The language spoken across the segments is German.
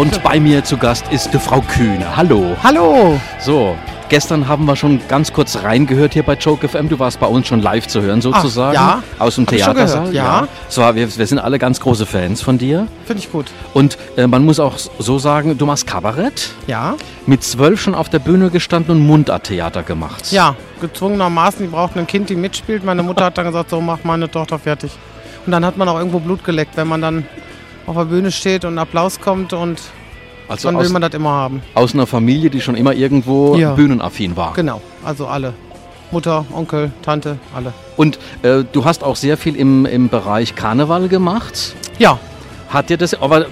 Und bei mir zu Gast ist die Frau Kühne. Hallo. Hallo. So, gestern haben wir schon ganz kurz reingehört hier bei Joke FM. Du warst bei uns schon live zu hören sozusagen. ja. Aus dem Hab Theatersaal. gehört, ja. So, wir, wir sind alle ganz große Fans von dir. Finde ich gut. Und äh, man muss auch so sagen, du machst Kabarett. Ja. Mit zwölf schon auf der Bühne gestanden und Mundarttheater gemacht. Ja, gezwungenermaßen. Die brauchten ein Kind, die mitspielt. Meine Mutter hat dann gesagt, so mach meine Tochter fertig. Und dann hat man auch irgendwo Blut geleckt, wenn man dann auf der Bühne steht und Applaus kommt und Also dann will aus, man das immer haben. aus einer Familie, die schon immer irgendwo Ja. bühnenaffin war. Genau, also alle. Mutter, Onkel, Tante, alle. Und äh, du hast auch sehr viel im, im Bereich Karneval gemacht. Ja, Hat dir das, aber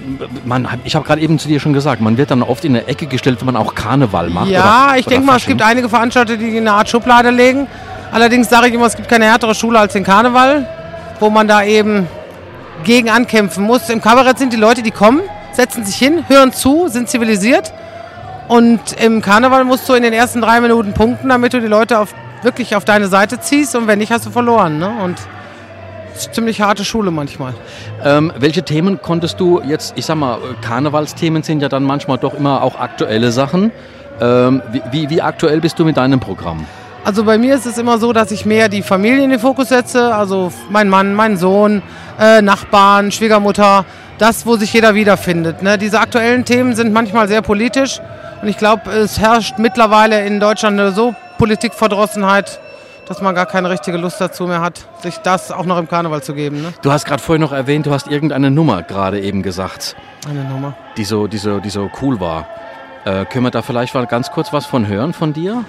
man, ich habe gerade eben zu dir schon gesagt, man wird dann oft in eine Ecke gestellt, wenn man auch Karneval macht. ja oder, ich denke mal, es gibt einige Veranstalter, die in eine Art Schublade legen. Allerdings sage ich immer, es gibt keine härtere Schule als den Karneval, wo man da eben gegen ankämpfen muss. Im Kabarett sind die Leute, die kommen, setzen sich hin, hören zu, sind zivilisiert. Und im Karneval musst du in den ersten drei Minuten punkten, damit du die Leute auf, wirklich auf deine Seite ziehst. Und wenn nicht, hast du verloren. Ne? Und ziemlich harte Schule manchmal. Ähm, welche Themen konntest du jetzt, ich sag mal, Karnevalsthemen sind ja dann manchmal doch immer auch aktuelle Sachen. Ähm, wie, wie, wie aktuell bist du mit deinem Programm? Also bei mir ist es immer so, dass ich mehr die Familie in den Fokus setze. Also mein Mann, mein Sohn, äh, Nachbarn, Schwiegermutter. Das, wo sich jeder wiederfindet. Ne? Diese aktuellen Themen sind manchmal sehr politisch. Und ich glaube, es herrscht mittlerweile in Deutschland eine so Politikverdrossenheit, dass man gar keine richtige Lust dazu mehr hat, sich das auch noch im Karneval zu geben. Ne? Du hast gerade vorhin noch erwähnt, du hast irgendeine Nummer gerade eben gesagt, Eine Nummer. die so, die so, die so cool war. Äh, können wir da vielleicht mal ganz kurz was von hören von dir?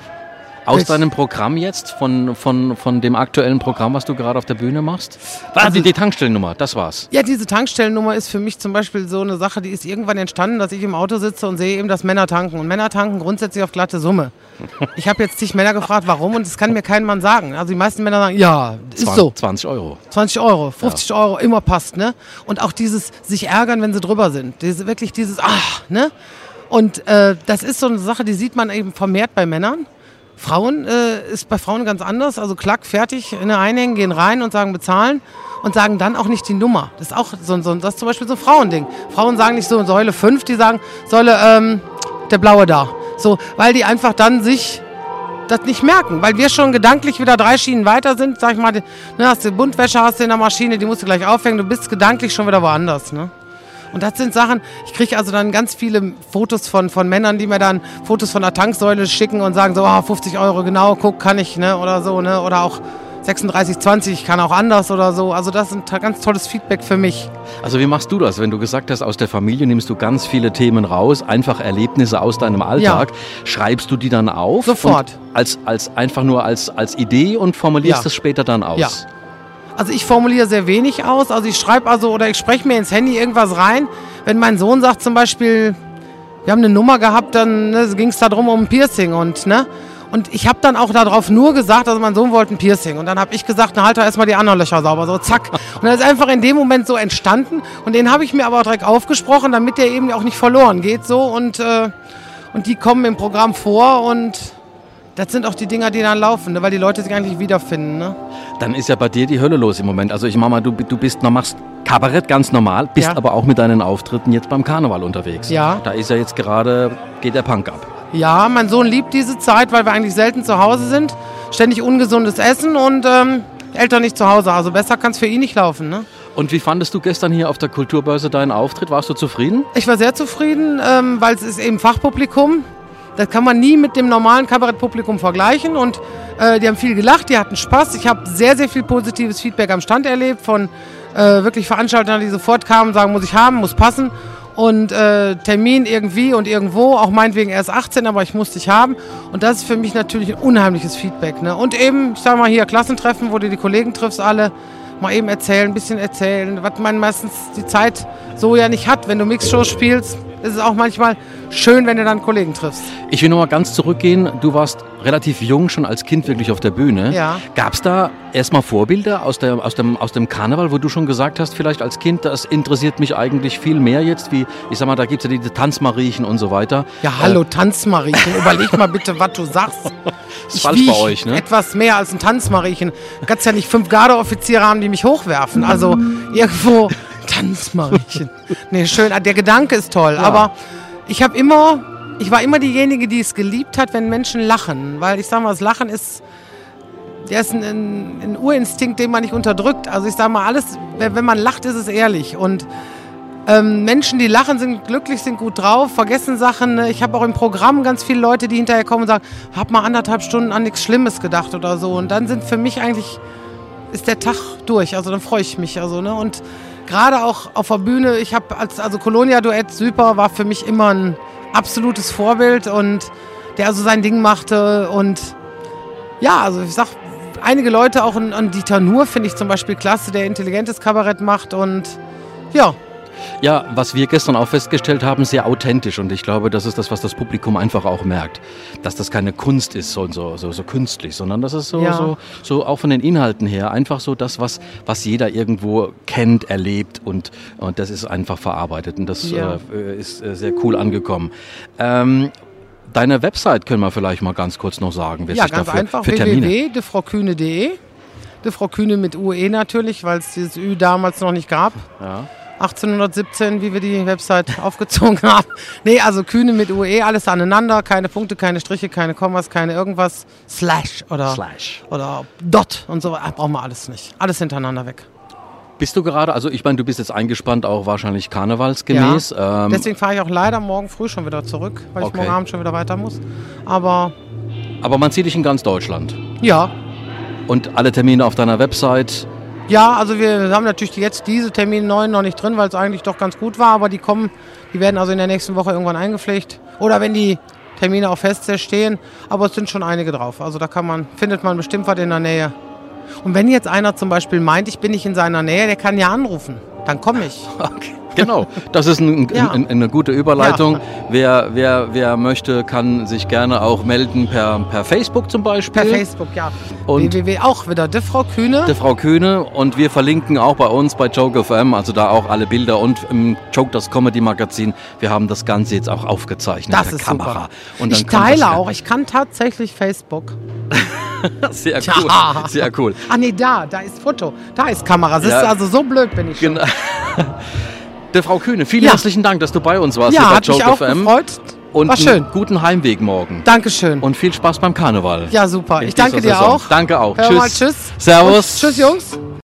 Aus deinem Programm jetzt, von, von, von dem aktuellen Programm, was du gerade auf der Bühne machst? Ah, Also- die, die Tankstellennummer, das war's. Ja, diese Tankstellennummer ist für mich zum Beispiel so eine Sache, die ist irgendwann entstanden, dass ich im Auto sitze und sehe eben, dass Männer tanken. Und Männer tanken grundsätzlich auf glatte Summe. Ich habe jetzt zig Männer gefragt, warum, und das kann mir kein Mann sagen. Also die meisten Männer sagen, ja, ist 20, so. 20 Euro. 20 Euro, 50 Euro, immer passt, ne? Und auch dieses sich ärgern, wenn sie drüber sind. Diese, wirklich dieses, ach, ne? Und äh, das ist so eine Sache, die sieht man eben vermehrt bei Männern. Frauen äh, ist bei Frauen ganz anders. Also klack, fertig, in eine einhängen, gehen rein und sagen bezahlen und sagen dann auch nicht die Nummer. Das ist auch so, so, das zum Beispiel so ein Frauending. Frauen sagen nicht so Säule 5, die sagen Säule ähm, der blaue da. So, weil die einfach dann sich das nicht merken, weil wir schon gedanklich wieder drei Schienen weiter sind. Sag ich mal, ne, hast du Buntwäsche, hast du in der Maschine, die musst du gleich aufhängen, du bist gedanklich schon wieder woanders. Ne? Und das sind Sachen, ich kriege also dann ganz viele Fotos von, von Männern, die mir dann Fotos von der Tanksäule schicken und sagen so, ah, 50 Euro genau, guck, kann ich, ne, oder so, ne, oder auch 36,20, ich kann auch anders oder so. Also das ist ein ganz tolles Feedback für mich. Also wie machst du das, wenn du gesagt hast, aus der Familie nimmst du ganz viele Themen raus, einfach Erlebnisse aus deinem Alltag, schreibst du die dann auf? Sofort. Als, als einfach nur als, als Idee und formulierst Ja. es später dann aus? Ja. Also ich formuliere sehr wenig aus. Also ich schreibe also oder ich spreche mir ins Handy irgendwas rein. Wenn mein Sohn sagt zum Beispiel, wir haben eine Nummer gehabt, dann ne, ging es darum um ein Piercing und ne. Und ich habe dann auch darauf nur gesagt, also mein Sohn wollte ein Piercing. Und dann habe ich gesagt, na halt doch erstmal die anderen Löcher sauber, so zack. Und das ist einfach in dem Moment so entstanden. Und den habe ich mir aber auch direkt aufgesprochen, damit der eben auch nicht verloren geht. So und, äh, und die kommen im Programm vor und das sind auch die Dinger, die dann laufen, ne, weil die Leute sich eigentlich wiederfinden. Ne? Dann ist ja bei dir die Hölle los im Moment. Also ich mach mal, du, du bist, du machst Kabarett ganz normal, bist Ja. aber auch mit deinen Auftritten jetzt beim Karneval unterwegs. Ja. Da ist ja jetzt gerade, geht der Punk ab. Ja, mein Sohn liebt diese Zeit, weil wir eigentlich selten zu Hause sind. Ständig ungesundes Essen und ähm, Eltern nicht zu Hause. Also besser kann es für ihn nicht laufen. Ne? Und wie fandest du gestern hier auf der Kulturbörse deinen Auftritt? Warst du zufrieden? Ich war sehr zufrieden, ähm, weil es ist eben Fachpublikum. Das kann man nie mit dem normalen Kabarettpublikum vergleichen. Und äh, die haben viel gelacht, die hatten Spaß. Ich habe sehr, sehr viel positives Feedback am Stand erlebt von äh, wirklich Veranstaltern, die sofort kamen, sagen, muss ich haben, muss passen. Und äh, Termin irgendwie und irgendwo, auch meinetwegen erst 18, aber ich muss dich haben. Und das ist für mich natürlich ein unheimliches Feedback. Ne? Und eben, ich sag mal hier, Klassentreffen, wo du die Kollegen triffst, alle, mal eben erzählen, ein bisschen erzählen, was man meistens die Zeit so ja nicht hat. Wenn du Mixshows spielst, ist es auch manchmal schön, wenn du dann Kollegen triffst. Ich will noch mal ganz zurückgehen. Du warst relativ jung, schon als Kind wirklich auf der Bühne. Ja. Gab es da erstmal Vorbilder aus, der, aus, dem, aus dem Karneval, wo du schon gesagt hast, vielleicht als Kind, das interessiert mich eigentlich viel mehr jetzt, wie, ich sag mal, da gibt es ja diese Tanzmariechen und so weiter. Ja, hallo Tanzmariechen, überleg mal bitte, was du sagst. ist falsch bei euch, ne? etwas mehr als ein Tanzmariechen. Du kannst ja nicht fünf Gardeoffiziere haben, die mich hochwerfen. Also irgendwo, Tanzmariechen. nee, schön. Der Gedanke ist toll. Ja. Aber ich habe immer, ich war immer diejenige, die es geliebt hat, wenn Menschen lachen. Weil ich sage mal, das Lachen ist, der ist ein, ein, ein, Urinstinkt, den man nicht unterdrückt. Also ich sage mal, alles, wenn man lacht, ist es ehrlich. Und ähm, Menschen, die lachen, sind glücklich, sind gut drauf, vergessen Sachen. Ich habe auch im Programm ganz viele Leute, die hinterher kommen und sagen, hab mal anderthalb Stunden an nichts Schlimmes gedacht oder so. Und dann sind für mich eigentlich, ist der Tag durch. Also dann freue ich mich. Also, ne? Und gerade auch auf der Bühne, ich habe als also Colonia Duett Super war für mich immer ein absolutes Vorbild und der also sein Ding machte und ja, also ich sag, einige Leute auch an Dieter Nuhr finde ich zum Beispiel klasse, der intelligentes Kabarett macht und ja, ja, was wir gestern auch festgestellt haben, sehr authentisch. Und ich glaube, das ist das, was das Publikum einfach auch merkt. Dass das keine Kunst ist, so, so, so, so künstlich, sondern das ist so, ja. so, so auch von den Inhalten her einfach so das, was, was jeder irgendwo kennt, erlebt und, und das ist einfach verarbeitet. Und das ja. äh, ist äh, sehr cool angekommen. Ähm, Deine Website können wir vielleicht mal ganz kurz noch sagen. Wer ja, ganz dafür, einfach. www.defraukühne.de. De Frau Kühne mit UE natürlich, weil es dieses Ü damals noch nicht gab. Ja. 1817, wie wir die Website aufgezogen haben. Nee, also Kühne mit UE, alles aneinander, keine Punkte, keine Striche, keine Kommas, keine irgendwas. Slash oder, Slash. oder Dot und so, ah, brauchen wir alles nicht. Alles hintereinander weg. Bist du gerade, also ich meine, du bist jetzt eingespannt, auch wahrscheinlich karnevalsgemäß. Ja, ähm, deswegen fahre ich auch leider morgen früh schon wieder zurück, weil okay. ich morgen Abend schon wieder weiter muss. Aber. Aber man sieht dich in ganz Deutschland. Ja. Und alle Termine auf deiner Website ja, also wir haben natürlich jetzt diese Termine neuen noch nicht drin, weil es eigentlich doch ganz gut war, aber die kommen, die werden also in der nächsten Woche irgendwann eingepflegt. Oder wenn die Termine auch fest stehen, aber es sind schon einige drauf. Also da kann man, findet man bestimmt was in der Nähe. Und wenn jetzt einer zum Beispiel meint, ich bin nicht in seiner Nähe, der kann ja anrufen. Dann komme ich. Okay. Genau, das ist ein, ja. ein, eine gute Überleitung. Ja. Wer, wer, wer möchte, kann sich gerne auch melden per, per Facebook zum Beispiel. Per Facebook, ja. Und www auch wieder, die Frau Kühne. Die Frau Kühne und wir verlinken auch bei uns bei Joke FM, also da auch alle Bilder und im Joke das Comedy Magazin. Wir haben das Ganze jetzt auch aufgezeichnet das ist Kamera. Super. ich teile auch, ich kann tatsächlich Facebook. sehr cool, ja. sehr cool. Ah nee, da, da ist Foto, da ist Kamera. Das ja. ist also so blöd bin ich schon. Genau. Der Frau Kühne, vielen ja. herzlichen Dank, dass du bei uns warst ja, hier bei Joke mich auch FM. Gefreut. Und War schön. guten Heimweg morgen. Dankeschön. Und viel Spaß beim Karneval. Ja, super. Ich danke dir Saison. auch. Danke auch. Hör tschüss. Mal, tschüss. Servus. Und tschüss, Jungs.